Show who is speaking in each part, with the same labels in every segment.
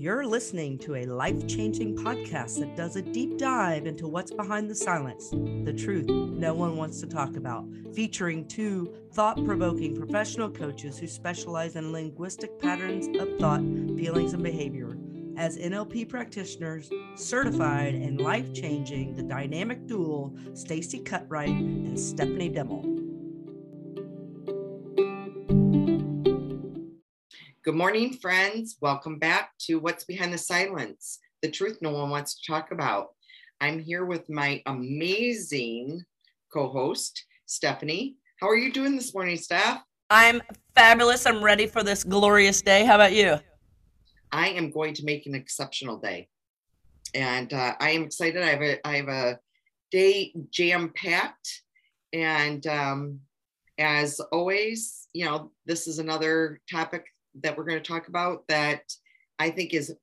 Speaker 1: You're listening to a life changing podcast that does a deep dive into what's behind the silence, the truth no one wants to talk about, featuring two thought provoking professional coaches who specialize in linguistic patterns of thought, feelings, and behavior. As NLP practitioners, certified and life changing, the dynamic duo Stacey Cutright and Stephanie Dimmel.
Speaker 2: Good morning, friends. Welcome back to What's Behind the Silence, the truth no one wants to talk about. I'm here with my amazing co host, Stephanie. How are you doing this morning, Steph?
Speaker 1: I'm fabulous. I'm ready for this glorious day. How about you?
Speaker 2: I am going to make an exceptional day. And uh, I am excited. I have a, I have a day jam packed. And um, as always, you know, this is another topic that we're going to talk about that I think is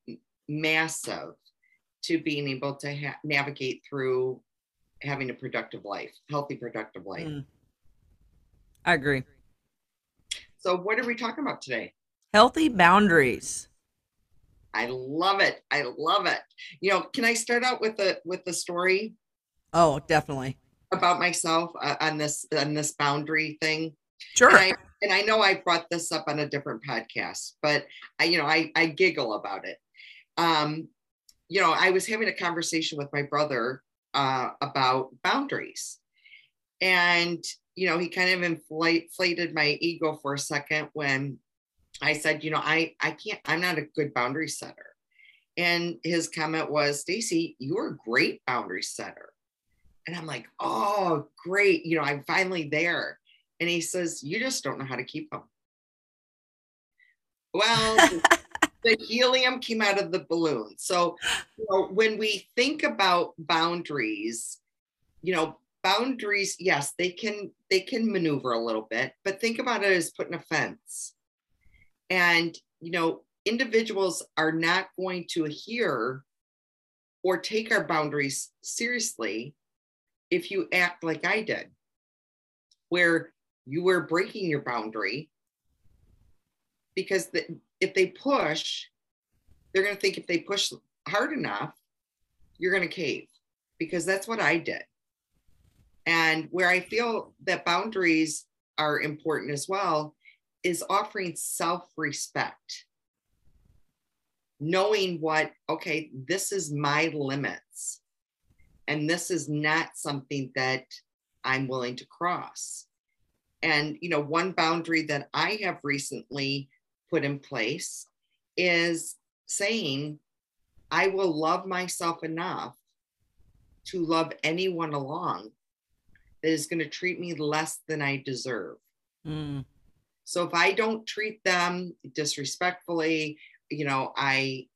Speaker 2: massive to being able to ha- navigate through having a productive life, healthy, productive life. Mm.
Speaker 1: I agree.
Speaker 2: So, what are we talking about today?
Speaker 1: Healthy boundaries.
Speaker 2: I love it. I love it. You know, can I start out with the with the story?
Speaker 1: Oh, definitely.
Speaker 2: About myself uh, on this on this boundary thing.
Speaker 1: Sure.
Speaker 2: I, and I know I brought this up on a different podcast, but I, you know, I, I giggle about it. Um, you know, I was having a conversation with my brother uh, about boundaries, and you know, he kind of inflated my ego for a second when I said, you know, I I can't, I'm not a good boundary setter. And his comment was, Stacey, you're a great boundary setter. And I'm like, oh, great. You know, I'm finally there. And he says, You just don't know how to keep them. Well, the helium came out of the balloon. So, you know, when we think about boundaries, you know, boundaries, yes, they can they can maneuver a little bit, but think about it as putting a fence. And, you know, individuals are not going to adhere or take our boundaries seriously if you act like I did, where you were breaking your boundary because the, if they push, they're going to think if they push hard enough, you're going to cave because that's what I did. And where I feel that boundaries are important as well is offering self respect. Knowing what, okay, this is my limits, and this is not something that I'm willing to cross. And, you know, one boundary that I have recently put in place is saying, I will love myself enough to love anyone along that is going to treat me less than I deserve. Mm. So if I don't treat them disrespectfully, you know, I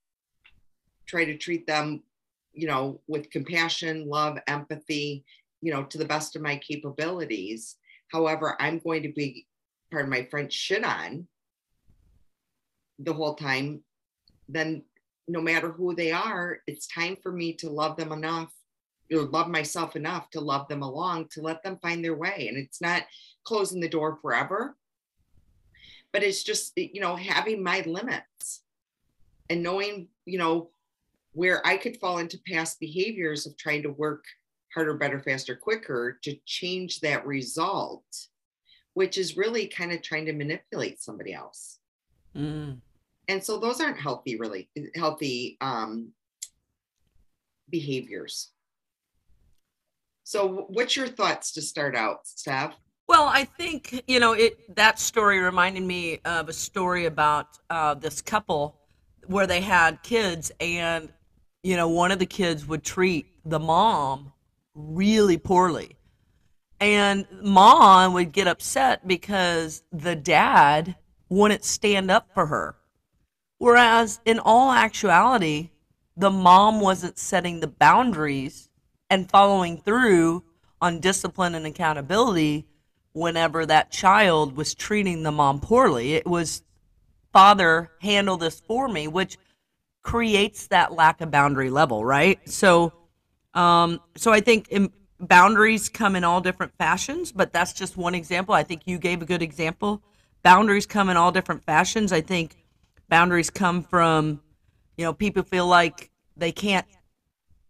Speaker 2: try to treat them, you know, with compassion, love, empathy, you know, to the best of my capabilities, However, I'm going to be, pardon my French, shit on the whole time. Then, no matter who they are, it's time for me to love them enough, or love myself enough to love them along, to let them find their way. And it's not closing the door forever, but it's just, you know, having my limits and knowing, you know, where I could fall into past behaviors of trying to work harder, better, faster, quicker to change that result, which is really kind of trying to manipulate somebody else. Mm. And so those aren't healthy, really healthy um, behaviors. So, what's your thoughts to start out, Steph?
Speaker 1: Well, I think you know it. That story reminded me of a story about uh, this couple where they had kids, and you know one of the kids would treat the mom really poorly. And mom would get upset because the dad wouldn't stand up for her. Whereas in all actuality, the mom wasn't setting the boundaries and following through on discipline and accountability whenever that child was treating the mom poorly. It was, father, handle this for me, which creates that lack of boundary level, right? So um, so I think in, boundaries come in all different fashions, but that's just one example. I think you gave a good example. Boundaries come in all different fashions. I think boundaries come from, you know, people feel like they can't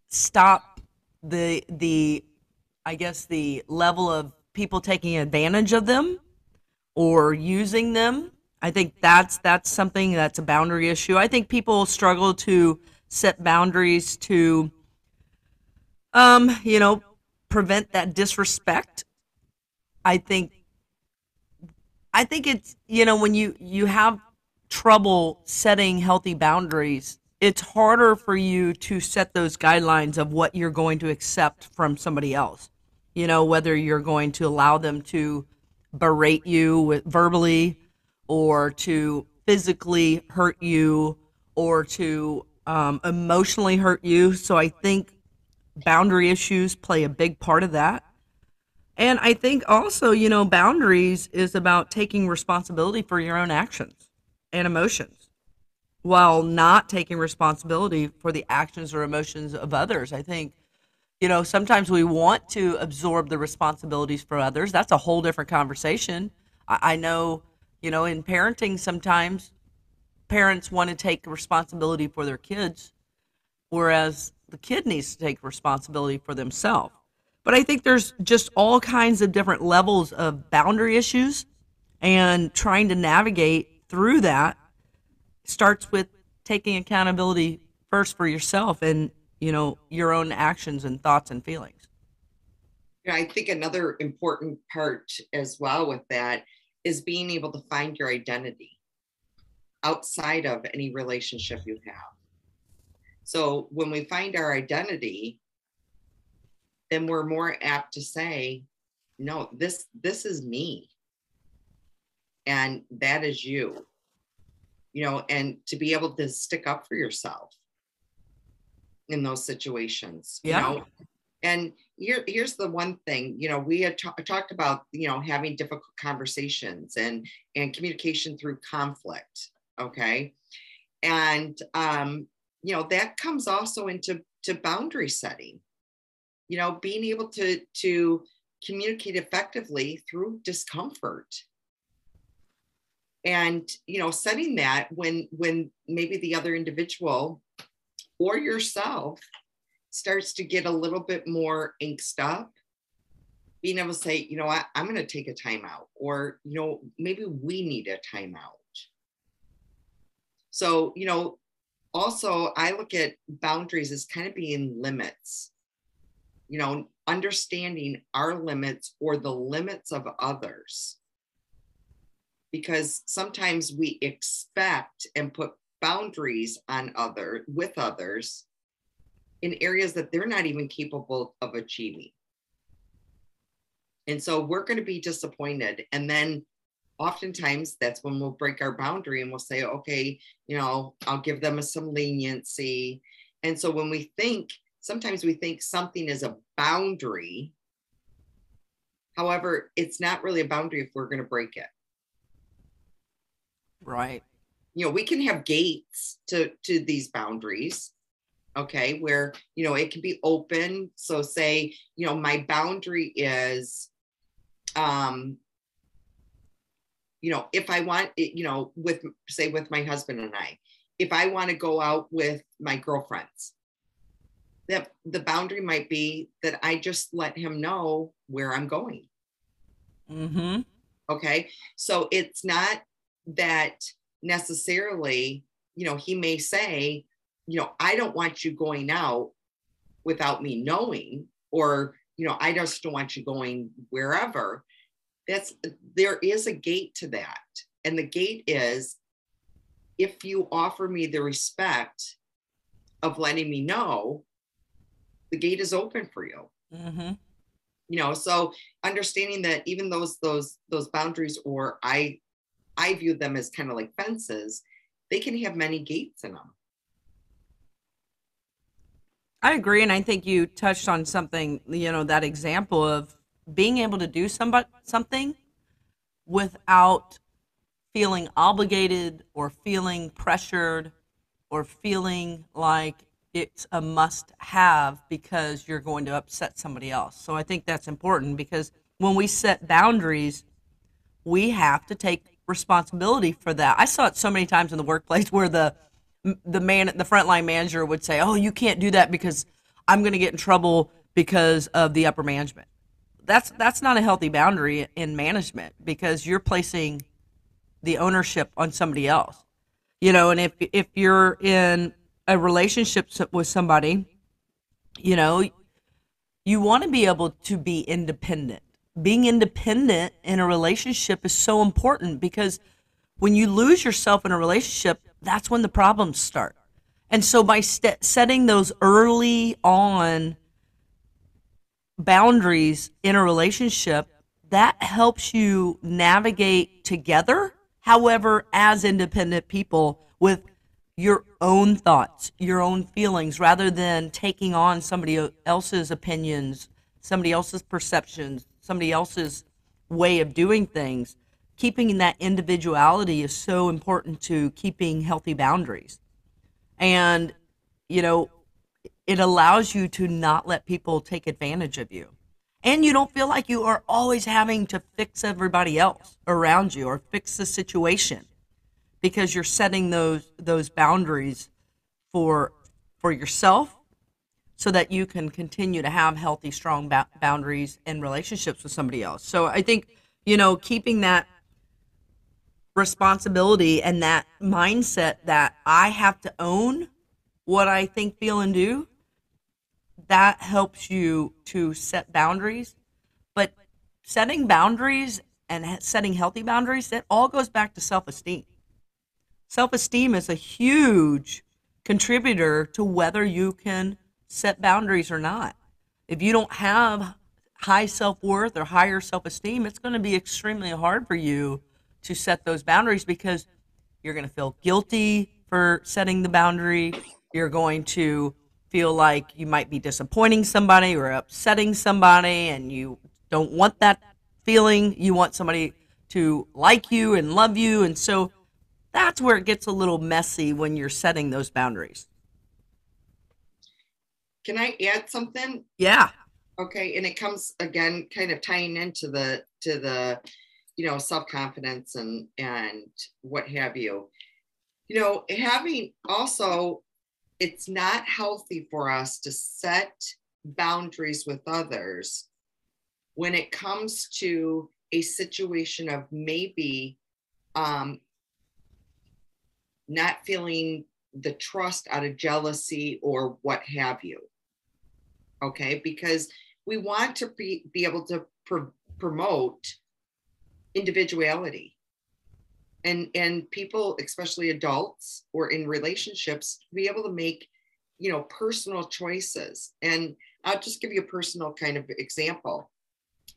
Speaker 1: stop the the I guess the level of people taking advantage of them or using them. I think that's that's something that's a boundary issue. I think people struggle to set boundaries to um, you know, prevent that disrespect. I think I think it's you know when you you have trouble setting healthy boundaries, it's harder for you to set those guidelines of what you're going to accept from somebody else. You know, whether you're going to allow them to berate you with verbally or to physically hurt you or to um, emotionally hurt you. So I think boundary issues play a big part of that. And I think also, you know, boundaries is about taking responsibility for your own actions and emotions while not taking responsibility for the actions or emotions of others. I think, you know, sometimes we want to absorb the responsibilities for others. That's a whole different conversation. I, I know, you know, in parenting, sometimes parents want to take responsibility for their kids, whereas the kid needs to take responsibility for themselves. But I think there's just all kinds of different levels of boundary issues and trying to navigate through that starts with taking accountability first for yourself and, you know, your own actions and thoughts and feelings.
Speaker 2: Yeah, I think another important part as well with that is being able to find your identity outside of any relationship you have. So when we find our identity, then we're more apt to say, no, this this is me. And that is you. You know, and to be able to stick up for yourself in those situations.
Speaker 1: Yeah.
Speaker 2: You know? And here, here's the one thing, you know, we had ta- talked about, you know, having difficult conversations and and communication through conflict. Okay. And um, you know that comes also into to boundary setting. You know being able to to communicate effectively through discomfort. And you know setting that when when maybe the other individual or yourself starts to get a little bit more inked up being able to say you know what? I'm going to take a timeout or you know maybe we need a timeout so you know also i look at boundaries as kind of being limits you know understanding our limits or the limits of others. Because sometimes we expect and put boundaries on other with others in areas that they're not even capable of achieving. And so we're going to be disappointed and then oftentimes that's when we'll break our boundary and we'll say, okay, you know, I'll give them some leniency. And so when we think, sometimes we think something is a boundary. However, it's not really a boundary if we're going to break it.
Speaker 1: Right.
Speaker 2: You know, we can have gates to to these boundaries. Okay, where you know it can be open. So say, you know, my boundary is um you know, if I want, you know, with say with my husband and I, if I want to go out with my girlfriends, that the boundary might be that I just let him know where I'm going.
Speaker 1: Mm-hmm.
Speaker 2: Okay. So it's not that necessarily, you know, he may say, you know, I don't want you going out without me knowing, or, you know, I just don't want you going wherever that's there is a gate to that. And the gate is if you offer me the respect of letting me know the gate is open for you.
Speaker 1: Mm-hmm.
Speaker 2: you know so understanding that even those those those boundaries or i i view them as kind of like fences they can have many gates in them
Speaker 1: i agree and i think you touched on something you know that example of being able to do something without feeling obligated or feeling pressured or feeling like it's a must have because you're going to upset somebody else. So I think that's important because when we set boundaries, we have to take responsibility for that. I saw it so many times in the workplace where the the man the frontline manager would say, "Oh, you can't do that because I'm going to get in trouble because of the upper management." That's that's not a healthy boundary in management because you're placing the ownership on somebody else. You know, and if if you're in a relationship with somebody, you know, you want to be able to be independent. Being independent in a relationship is so important because when you lose yourself in a relationship, that's when the problems start. And so by st- setting those early on boundaries in a relationship, that helps you navigate together. However, as independent people with your own thoughts, your own feelings, rather than taking on somebody else's opinions, somebody else's perceptions, somebody else's way of doing things. Keeping that individuality is so important to keeping healthy boundaries. And, you know, it allows you to not let people take advantage of you. And you don't feel like you are always having to fix everybody else around you or fix the situation because you're setting those those boundaries for for yourself so that you can continue to have healthy strong ba- boundaries and relationships with somebody else so i think you know keeping that responsibility and that mindset that i have to own what i think feel and do that helps you to set boundaries but setting boundaries and setting healthy boundaries, that all goes back to self-esteem Self esteem is a huge contributor to whether you can set boundaries or not. If you don't have high self worth or higher self esteem, it's going to be extremely hard for you to set those boundaries because you're going to feel guilty for setting the boundary. You're going to feel like you might be disappointing somebody or upsetting somebody, and you don't want that feeling. You want somebody to like you and love you. And so that's where it gets a little messy when you're setting those boundaries.
Speaker 2: Can I add something?
Speaker 1: Yeah.
Speaker 2: Okay, and it comes again kind of tying into the to the you know self-confidence and and what have you. You know, having also it's not healthy for us to set boundaries with others when it comes to a situation of maybe um, not feeling the trust out of jealousy or what have you. Okay, because we want to be, be able to pr- promote individuality and and people especially adults or in relationships to be able to make you know personal choices. And i'll just give you a personal kind of example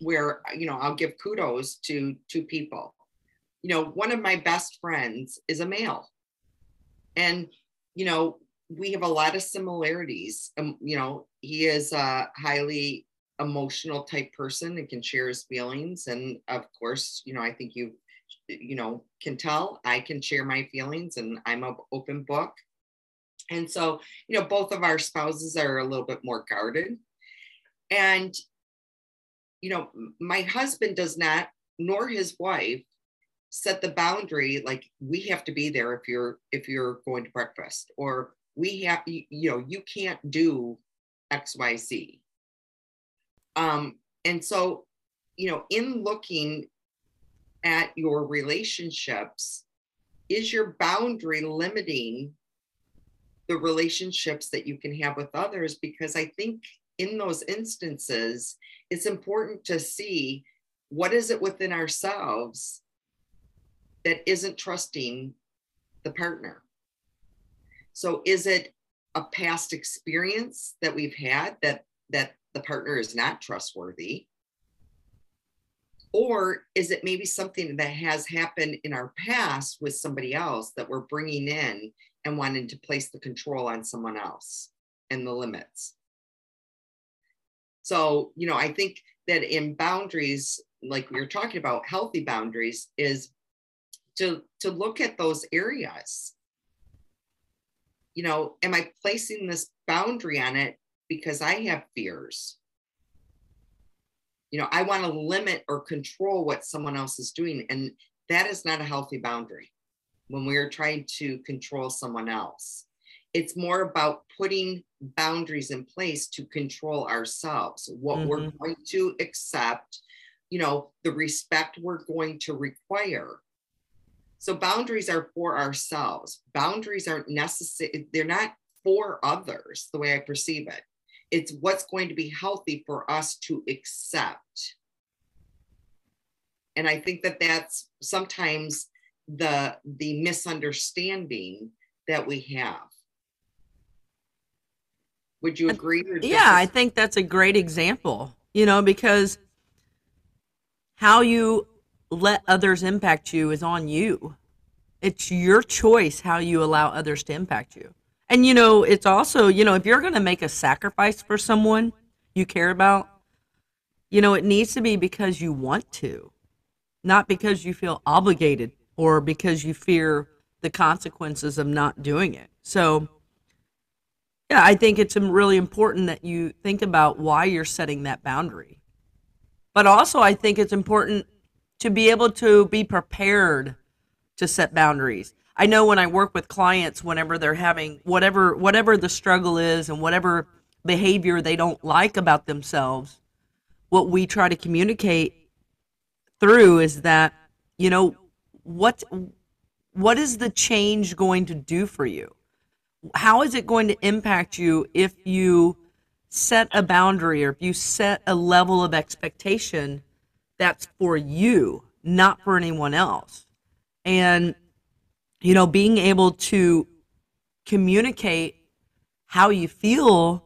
Speaker 2: where you know i'll give kudos to two people. You know one of my best friends is a male. And you know we have a lot of similarities. Um, you know he is a highly emotional type person and can share his feelings. And of course you know i think you you know can tell. I can share my feelings and i'm an open book. And so you know both of our spouses are a little bit more guarded. And you know my husband does not nor his wife set the boundary like we have to be there if you're if you're going to breakfast or we have you, know you can't do xyz um and so you know in looking at your relationships is your boundary limiting the relationships that you can have with others because i think in those instances it's important to see what is it within ourselves that isn't trusting the partner. So is it a past experience that we've had that that the partner is not trustworthy? Or is it maybe something that has happened in our past with somebody else that we're bringing in and wanting to place the control on someone else and the limits? So, you know, I think that in boundaries, like we were talking about, healthy boundaries is to to look at those areas you know am i placing this boundary on it because i have fears you know i want to limit or control what someone else is doing and that is not a healthy boundary when we're trying to control someone else. It's more about putting boundaries in place to control ourselves, what we're
Speaker 1: Mhm.
Speaker 2: going to accept, you know, the respect we're going to require. So boundaries are for ourselves. Boundaries aren't necessary, they're not for others, the way I perceive it. It's what's going to be healthy for us to accept. And I think that that's sometimes the the misunderstanding that we have. Would you agree?
Speaker 1: Yeah, I think that's a great example, you know, because how you let others impact you is on you. It's your choice how you allow others to impact you. And, you know, it's also, you know, if you're going to make a sacrifice for someone you care about, you know, it needs to be because you want to, not because you feel obligated or because you fear the consequences of not doing it. So, yeah, I think it's really important that you think about why you're setting that boundary. But also, I think it's important to be able to be prepared to set boundaries. I know when I work with clients whenever they're having whatever whatever the struggle is and whatever behavior they don't like about themselves, what we try to communicate through is that, you know, what what is the change going to do for you? how is it going to impact you if you set a boundary or if you set a level of expectation that's for you, not for anyone else? And, you know, being able to communicate how you feel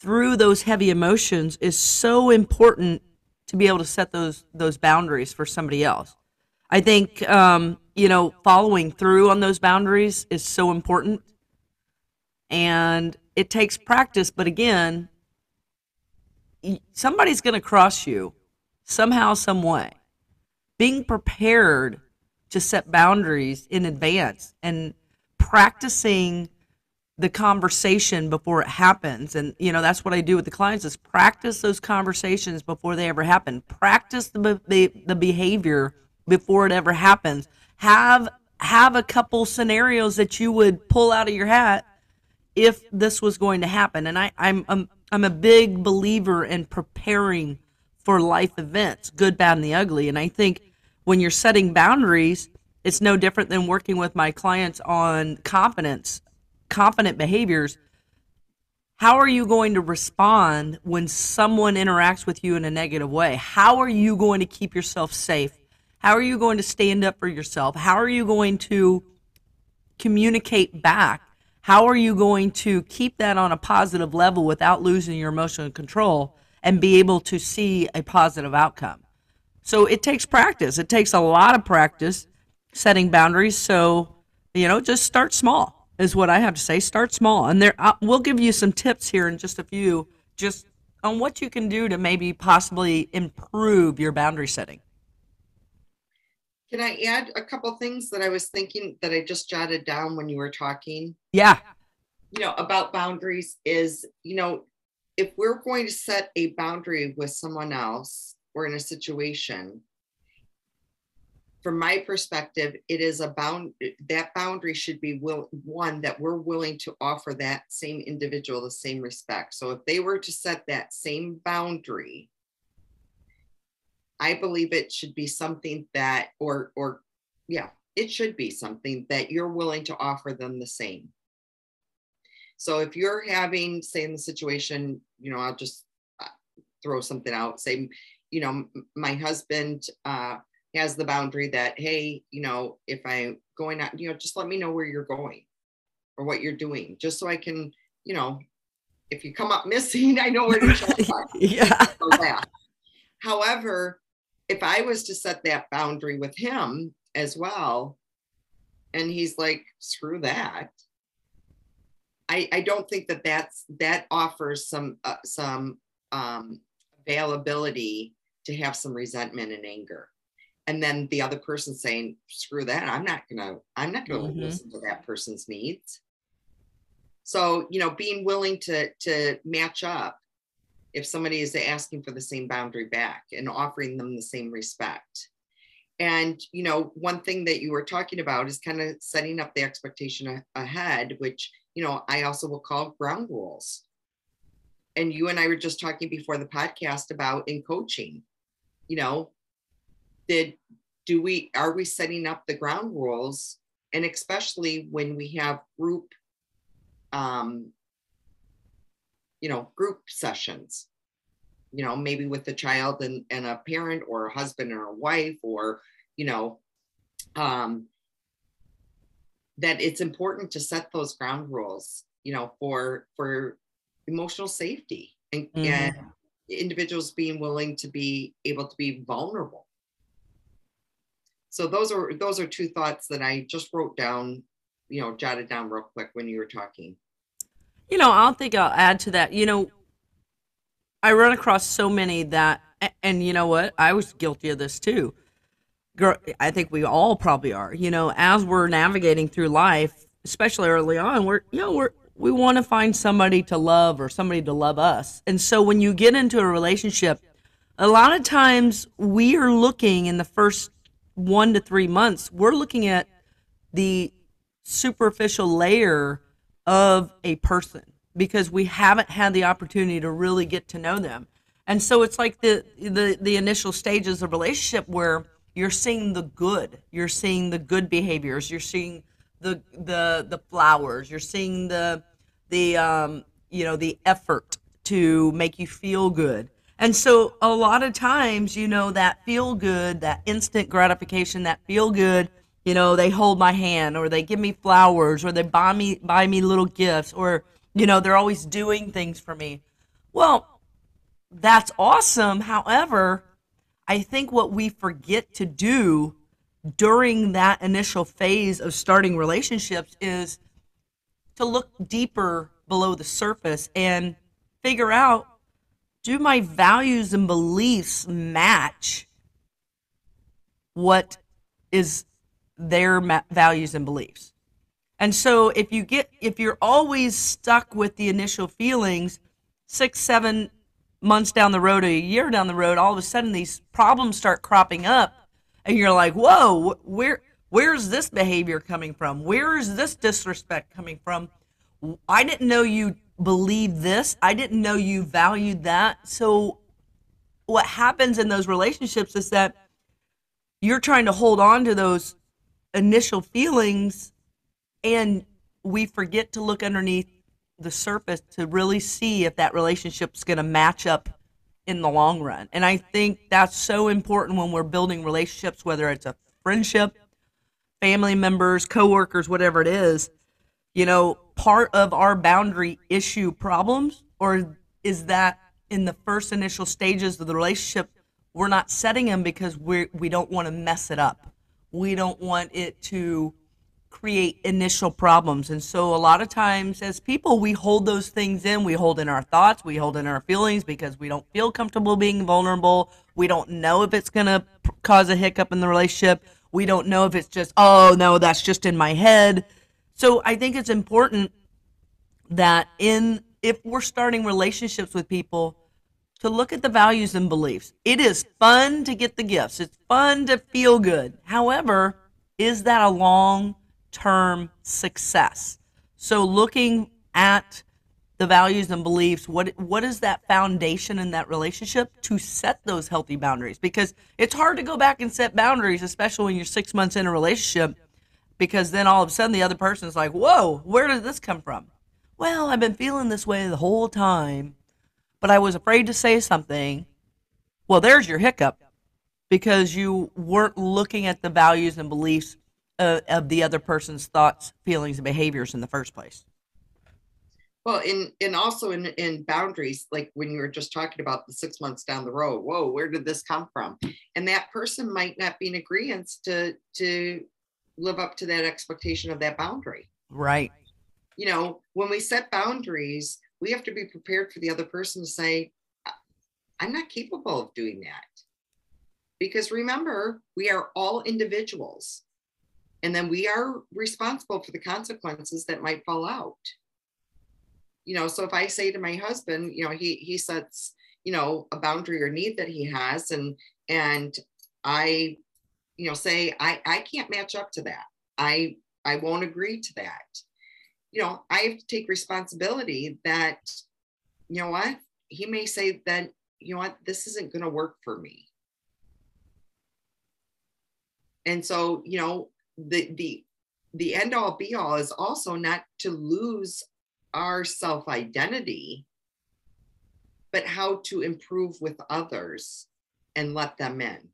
Speaker 1: through those heavy emotions is so important to be able to set those those boundaries for somebody else. I think um, you know following through on those boundaries is so important, and it takes practice. But again, somebody's going to cross you somehow, some way. Being prepared to set boundaries in advance and practicing the conversation before it happens. And you know that's what i do with the clients is practice those conversations before they ever happen. Practice the, the, the behavior before it ever happens. Have have a couple scenarios that you would pull out of your hat if this was going to happen. And I, I'm, I'm i'm a big believer in preparing for life events good bad and the ugly. And i think when you're setting boundaries it's no different than working with my clients on confidence confident behaviors, how are you going to respond when someone interacts with you in a negative way? How are you going to keep yourself safe? How are you going to stand up for yourself? How are you going to communicate back? How are you going to keep that on a positive level without losing your emotional control and be able to see a positive outcome? So it takes practice. It takes a lot of practice setting boundaries. So, you know, just start small is what I have to say. Start small. And there, i we'll give you some tips here in just a few, just on what you can do to maybe possibly improve your boundary setting.
Speaker 2: Can I add a couple things that I was thinking that I just jotted down when you were talking?
Speaker 1: Yeah.
Speaker 2: You know, about boundaries is, you know, if we're going to set a boundary with someone else or in a situation, from my perspective, it is a bound, that boundary should be will, one that we're willing to offer that same individual the same respect. So if they were to set that same boundary, I believe it should be something that, or, or, yeah, it should be something that you're willing to offer them the same. So if you're having, say in the situation, you know, I'll just uh, throw something out, say, you know, my husband uh, has the boundary that, hey, you know, if I'm going out, you know, just let me know where you're going or what you're doing, just so I can, you know, if you come up missing, I know where to check.
Speaker 1: yeah.
Speaker 2: However, if I was to set that boundary with him as well, and he's like, screw that. I, I don't think that that's that offers some uh, some um, availability to have some resentment and anger, and then the other person saying screw that I'm not gonna I'm not gonna
Speaker 1: Mhm.
Speaker 2: listen to that person's needs. So you know, being willing to to match up if somebody is asking for the same boundary back and offering them the same respect. and you know one thing that you were talking about is kind of setting up the expectation ahead which you know i also will call ground rules and you and i were just talking before the podcast about in coaching you know did do we are we setting up the ground rules and especially when we have group um you know group sessions you know maybe with a child and, and a parent or a husband or a wife or you know um that it's important to set those ground rules you know for for emotional safety and,
Speaker 1: Mhm.
Speaker 2: and individuals being willing to be able to be vulnerable so those are those are two thoughts that i just wrote down you know jotted down real quick when you were talking
Speaker 1: You know, I'll think I'll add to that. You know, I run across so many that, and you know what? I was guilty of this too. Girl, I think we all probably are. You know, as we're navigating through life, especially early on, we're you know we're we want to find somebody to love or somebody to love us. And so when you get into a relationship, a lot of times we are looking in the first one to three months, we're looking at the superficial layer of a person because we haven't had the opportunity to really get to know them. And so it's like the the the initial stages of relationship where you're seeing the good, you're seeing the good behaviors, you're seeing the the the flowers, you're seeing the the um you know the effort to make you feel good. And so a lot of times, you know, that feel good, that instant gratification, that feel good, you know, they hold my hand or they give me flowers or they buy me buy me little gifts or you know, they're always doing things for me. Well, that's awesome. However, I think what we forget to do during that initial phase of starting relationships is to look deeper below the surface and figure out do my values and beliefs match what is their ma- values and beliefs? And so if you get if you're always stuck with the initial feelings six seven months down the road a year down the road all of a sudden these problems start cropping up and you're like whoa where where's this behavior coming from? Where is this disrespect coming from? I didn't know you believed this. I didn't know you valued that. So what happens in those relationships is that you're trying to hold on to those initial feelings and we forget to look underneath the surface to really see if that relationship's going to match up in the long run. And I think that's so important when we're building relationships, whether it's a friendship, family members, coworkers, whatever it is. You know, part of our boundary issue problems, or is that in the first initial stages of the relationship, we're not setting them because we we don't want to mess it up. We don't want it to create initial problems. And so a lot of times as people, we hold those things in. We hold in our thoughts, we hold in our feelings because we don't feel comfortable being vulnerable. We don't know if it's going to cause a hiccup in the relationship. We don't know if it's just, oh, no, that's just in my head. So I think it's important that in if we're starting relationships with people to look at the values and beliefs. It is fun to get the gifts. It's fun to feel good. However, is that a long term success? So looking at the values and beliefs, what what is that foundation in that relationship to set those healthy boundaries? Because it's hard to go back and set boundaries, especially when you're six months in a relationship, because then all of a sudden the other person's like, Whoa, where did this come from? Well, I've been feeling this way the whole time but I was afraid to say something. Well, there's your hiccup because you weren't looking at the values and beliefs uh, of the other person's thoughts, feelings, and behaviors in the first place.
Speaker 2: Well, in and also in in boundaries, like when you were just talking about the six months down the road, whoa, where did this come from? And that person might not be in agreement to to live up to that expectation of that boundary.
Speaker 1: Right.
Speaker 2: You know, when we set boundaries, we have to be prepared for the other person to say, I'm not capable of doing that. Because remember, we are all individuals. And then we are responsible for the consequences that might fall out. You know, so if I say to my husband, you know, he he sets, you know, a boundary or need that he has, and and I you know, say, I, I can't match up to that. I, I won't agree to that. You know, I have to take responsibility that, you know what, he may say that, you know what, this isn't going to work for me. And so, you know, the, the, the end all be all is also not to lose our self identity, but how to improve with others and let them in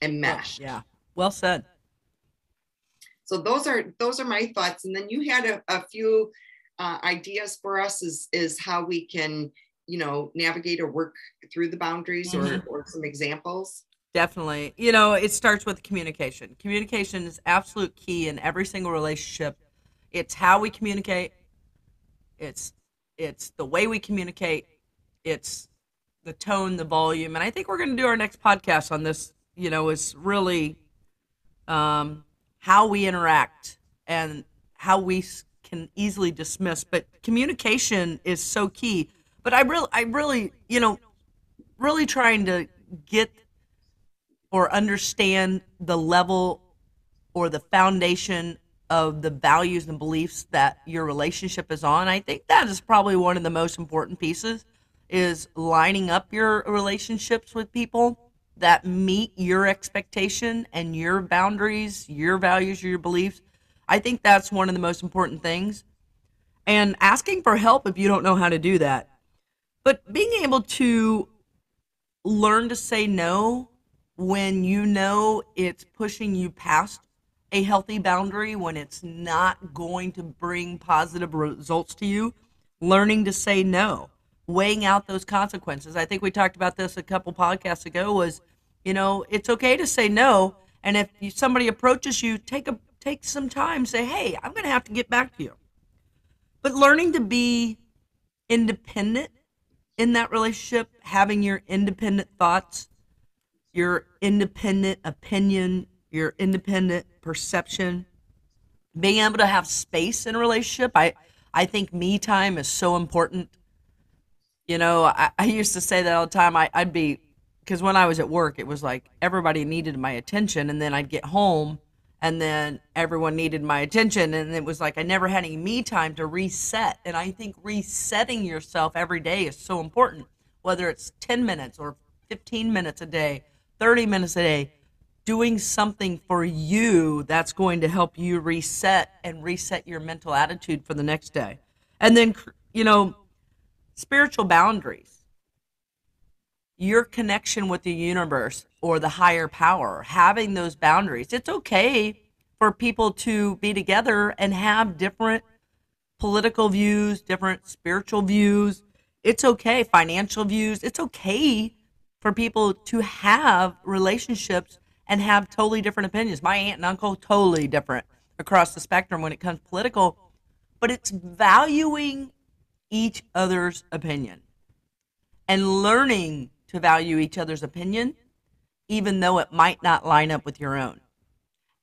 Speaker 2: and mesh.
Speaker 1: Yeah. Well said.
Speaker 2: So those are those are my thoughts. And then you had a, a few uh, ideas for us is is how we can you know navigate or work through the boundaries mm-hmm. or or some examples.
Speaker 1: Definitely. You know, it starts with communication. Communication is absolute key in every single relationship. It's how we communicate. It's it's the way we communicate. It's the tone, the volume. And I think we're going to do our next podcast on this, you know, is really um, how we interact and how we can easily dismiss. But communication is so key. But I really, I really, you know, really trying to get or understand the level or the foundation of the values and beliefs that your relationship is on. I think that is probably one of the most important pieces is lining up your relationships with people that meet your expectation and your boundaries, your values, your beliefs. I think that's one of the most important things. And asking for help if you don't know how to do that. But being able to learn to say no when you know it's pushing you past a healthy boundary, when it's not going to bring positive results to you, learning to say no, weighing out those consequences. I think we talked about this a couple podcasts ago was, you know, it's okay to say no. And if somebody approaches you, take a take some time, say, hey, I'm going to have to get back to you. But learning to be independent in that relationship, having your independent thoughts, your independent opinion, your independent perception, being able to have space in a relationship. I, I think me time is so important. You know, I, I used to say that all the time. I, I'd be, because when I was at work, it was like everybody needed my attention. And then I'd get home and then everyone needed my attention. And it was like I never had any me time to reset. And I think resetting yourself every day is so important, whether it's 10 minutes or 15 minutes a day 30 minutes a day doing something for you that's going to help you reset and reset your mental attitude for the next day. And then, you know, spiritual boundaries, your connection with the universe or the higher power, having those boundaries. It's okay for people to be together and have different political views, different spiritual views. It's okay, financial views. It's okay for people to have relationships and have totally different opinions. My aunt and uncle totally different across the spectrum when it comes political, but it's valuing each other's opinion and learning to value each other's opinion even though it might not line up with your own.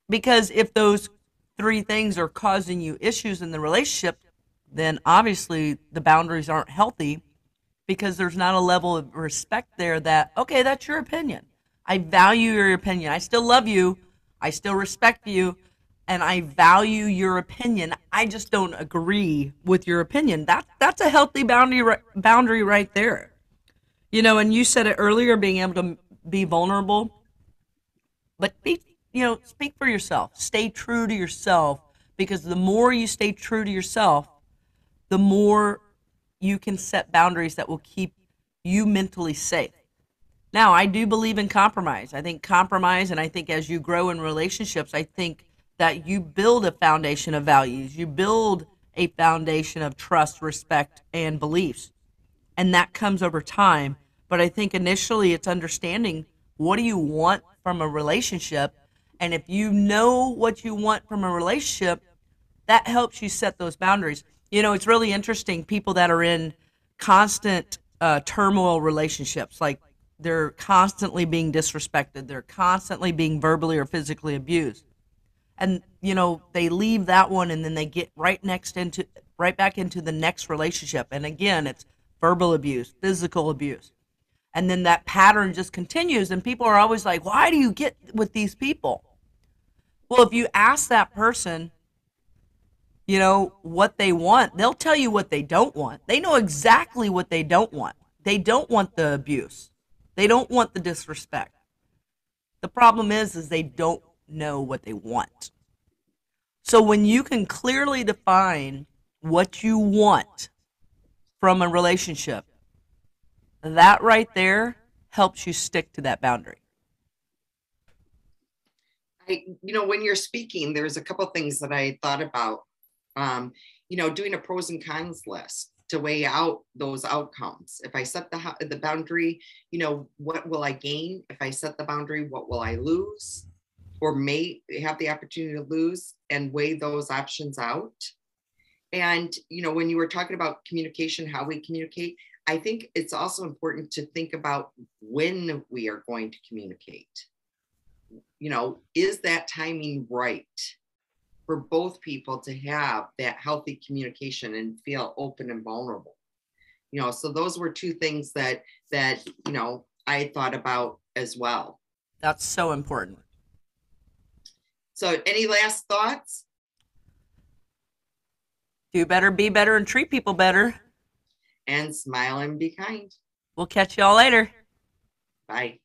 Speaker 1: Because if those three things are causing you issues in the relationship, then obviously the boundaries aren't healthy because there's not a level of respect there that, okay, that's your opinion. I value your opinion. I still love you. I still respect you. And I value your opinion. I just don't agree with your opinion. That that's a healthy boundary boundary right there. You know, and you said it earlier, being able to be vulnerable. But be, you know, speak for yourself. Stay true to yourself because the more you stay true to yourself, the more you can set boundaries that will keep you mentally safe. Now, I do believe in compromise. I think compromise, and I think as you grow in relationships, I think that you build a foundation of values, you build a foundation of trust, respect, and beliefs. And that comes over time. But I think initially it's understanding what do you want from a relationship? And if you know what you want from a relationship, that helps you set those boundaries. You know, it's really interesting. People that are in constant uh, turmoil relationships, like they're constantly being disrespected, they're constantly being verbally or physically abused, and you know they leave that one and then they get right next into right back into the next relationship, and again it's verbal abuse, physical abuse, and then that pattern just continues and people are always like why do you get with these people? Well if you ask that person you know what they want. They'll tell you what they don't want. They know exactly what they don't want. They don't want the abuse. They don't want the disrespect. The problem is is they don't know what they want. So when you can clearly define what you want from a relationship that right there helps you stick to that boundary.
Speaker 2: I, you know, when you're speaking, there's a couple things that I thought about. Um, you know, doing a pros and cons list to weigh out those outcomes. If I set the the boundary, you know, what will I gain? If I set the boundary, what will I lose? Or may have the opportunity to lose and weigh those options out. And you know, when you were talking about communication, how we communicate, I think it's also important to think about when we are going to communicate. You know, is that timing right for both people to have that healthy communication and feel open and vulnerable? You know, so those were two things that that, you know, I thought about as well.
Speaker 1: That's so important.
Speaker 2: So, any last thoughts?
Speaker 1: Do better, be better, and treat people better
Speaker 2: and smile and be kind.
Speaker 1: We'll catch y'all later.
Speaker 2: Bye.